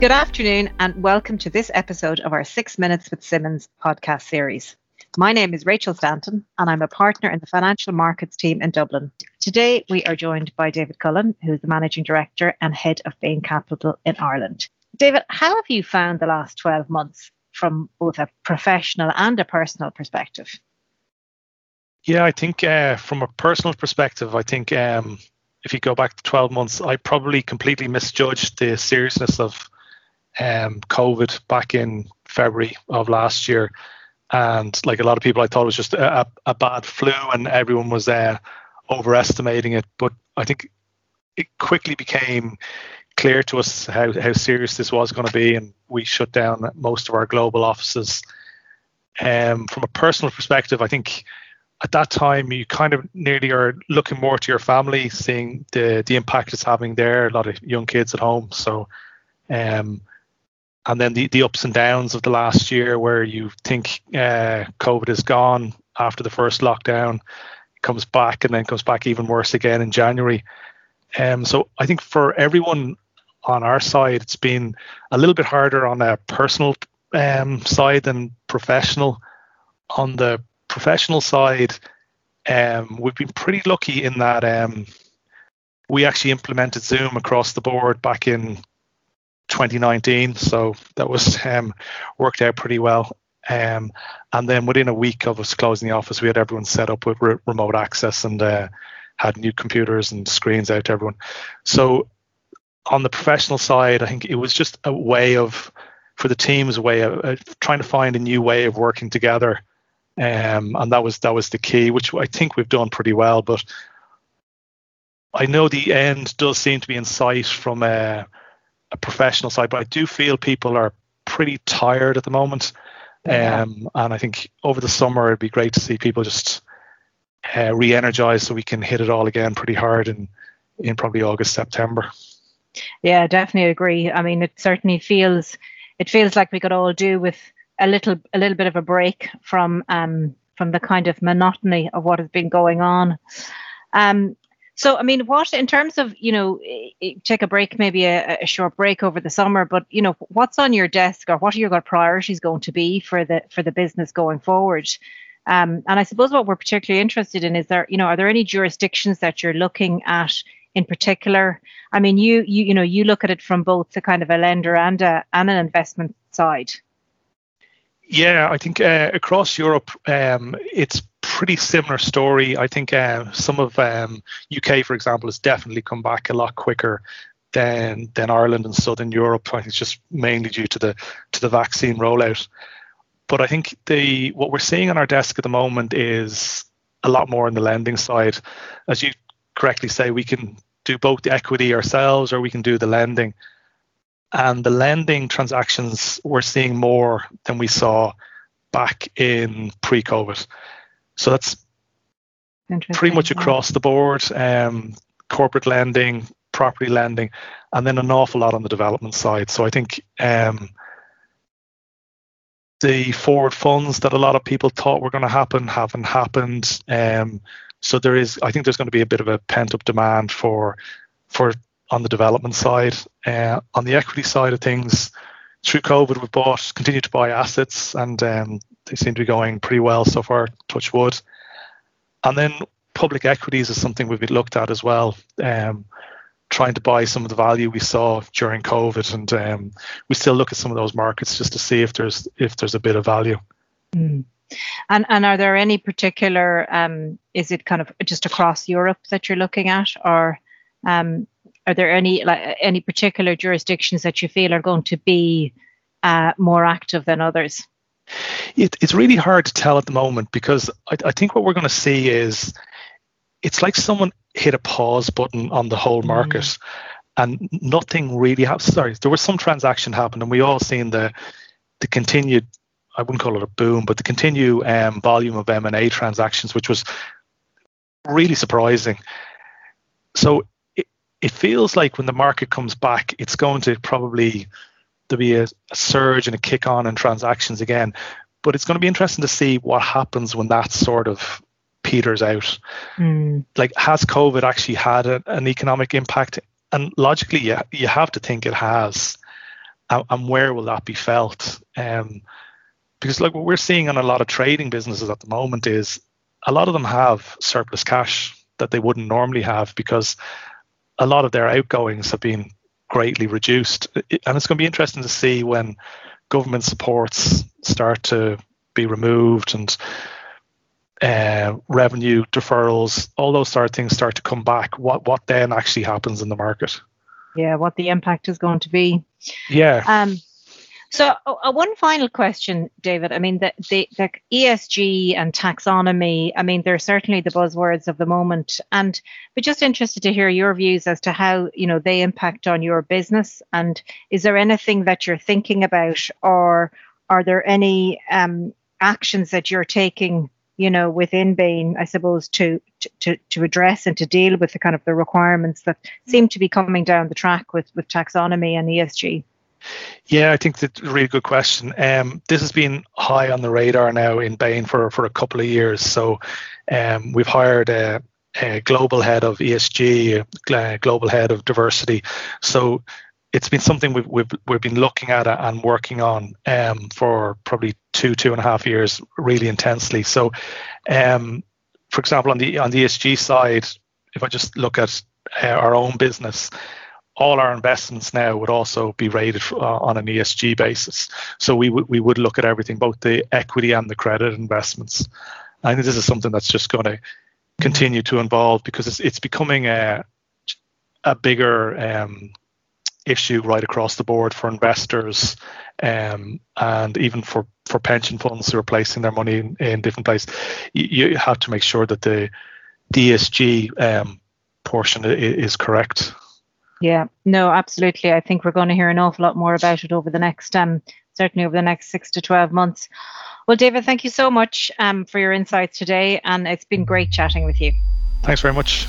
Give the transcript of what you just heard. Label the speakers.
Speaker 1: Good afternoon, and welcome to this episode of our Six Minutes with Simmons podcast series. My name is Rachel Stanton, and I'm a partner in the financial markets team in Dublin. Today, we are joined by David Cullen, who is the managing director and head of Bain Capital in Ireland. David, how have you found the last 12 months from both a professional and a personal perspective?
Speaker 2: Yeah, I think uh, from a personal perspective, I think um, if you go back to 12 months, I probably completely misjudged the seriousness of um, COVID back in February of last year. And like a lot of people, I thought it was just a, a bad flu and everyone was uh, overestimating it. But I think it quickly became clear to us how, how serious this was going to be. And we shut down most of our global offices. Um, from a personal perspective, I think at that time you kind of nearly are looking more to your family, seeing the the impact it's having there. A lot of young kids at home, so um, and then the, the ups and downs of the last year where you think uh, COVID is gone after the first lockdown, comes back and then comes back even worse again in January. Um, so I think for everyone on our side, it's been a little bit harder on a personal um, side than professional. On the professional side, um, we've been pretty lucky in that um, we actually implemented Zoom across the board back in 2019. So that was um, worked out pretty well. Um, and then within a week of us closing the office, we had everyone set up with re- remote access and uh, had new computers and screens out to everyone. So on the professional side, I think it was just a way of, for the teams, a way of uh, trying to find a new way of working together. Um, and that was that was the key, which I think we've done pretty well. But I know the end does seem to be in sight from a a professional side, but I do feel people are pretty tired at the moment. Yeah. Um, and I think over the summer it'd be great to see people just uh, re-energize so we can hit it all again pretty hard in in probably August September.
Speaker 1: Yeah, definitely agree. I mean, it certainly feels it feels like we could all do with a little a little bit of a break from um from the kind of monotony of what has been going on. Um, so, I mean, what in terms of you know, take a break, maybe a, a, short break over the summer, but you know, what's on your desk or what are your priorities going to be for the for the business going forward? Um, and I suppose what we're particularly interested in is there, you know, are there any jurisdictions that you're looking at in particular? I mean, you you you know, you look at it from both the kind of a lender and a and an investment side.
Speaker 2: Yeah, I think uh, across Europe, um, it's pretty similar story. I think uh, some of um, UK, for example, has definitely come back a lot quicker than than Ireland and Southern Europe. I think it's just mainly due to the to the vaccine rollout. But I think the what we're seeing on our desk at the moment is a lot more on the lending side. As you correctly say, we can do both the equity ourselves or we can do the lending. And the lending transactions we're seeing more than we saw back in pre-COVID. So that's pretty much across the board. Um, corporate lending, property lending, and then an awful lot on the development side. So I think um, the forward funds that a lot of people thought were going to happen haven't happened. Um, so there is, I think, there's going to be a bit of a pent up demand for for on the development side. Uh, on the equity side of things, through COVID, we've bought, continued to buy assets, and um, they seem to be going pretty well so far. Touch wood. And then public equities is something we've looked at as well. Um, trying to buy some of the value we saw during COVID, and um, we still look at some of those markets just to see if there's if there's a bit of value.
Speaker 1: Mm. And and are there any particular? Um, is it kind of just across Europe that you're looking at, or um, are there any like any particular jurisdictions that you feel are going to be uh, more active than others?
Speaker 2: It, it's really hard to tell at the moment because I, I think what we're going to see is it's like someone hit a pause button on the whole market mm. and nothing really happened. Sorry, there was some transaction happened and we all seen the the continued I wouldn't call it a boom, but the continued um, volume of M and A transactions, which was really surprising. So it, feels like when the market comes back, it's going to probably there'll be a, a surge and a kick on in transactions again. But it's going to be interesting to see what happens when that sort of peters out. Mm. Like, has COVID actually had a, an economic impact? And logically, yeah, you have to think it has. and, and where will that be felt? Um, because like what we're seeing on a lot of trading businesses at the moment is a lot of them have surplus cash that they wouldn't normally have because a lot of their outgoings have been greatly reduced. And it's going to be interesting to see when government supports start to be removed and uh, revenue deferrals, all those sort of things start to come back. What what then actually happens in the market?
Speaker 1: Yeah, what the impact is going to be.
Speaker 2: Yeah.
Speaker 1: Um, so, uh, one final question, David. I mean, the, the, the ESG and taxonomy. I mean, they're certainly the buzzwords of the moment, and we're just interested to hear your views as to how you know they impact on your business. And is there anything that you're thinking about, or are there any um, actions that you're taking? You know, within Bain, I suppose, to to to address and to deal with the kind of the requirements that seem to be coming down the track with with taxonomy and ESG.
Speaker 2: Yeah, I think that's a really good question. Um, this has been high on the radar now in Bain for, for a couple of years. So um, we've hired a, a, global head of ESG, a global head of diversity. So it's been something we've, we've, we've been looking at and working on um, for probably two, two and a half years really intensely. So, um, for example, on the, on the ESG side, if I just look at uh, our own business, all our investments now would also be rated uh, on an ESG basis. So we would we would look at everything, both the equity and the credit investments. I think this is something that's just going to continue to evolve because it's it's becoming a a bigger um, issue right across the board for investors um, and even for, for pension funds who are placing their money in, in different places. You, you, have to make sure that the ESG um, portion is correct.
Speaker 1: Yeah, no, absolutely. I think we're going to hear an awful lot more about it over the next, um, certainly over the next six to 12 months. Well, David, thank you so much um, for your insights today, and it's been great chatting with you.
Speaker 2: Thanks very much.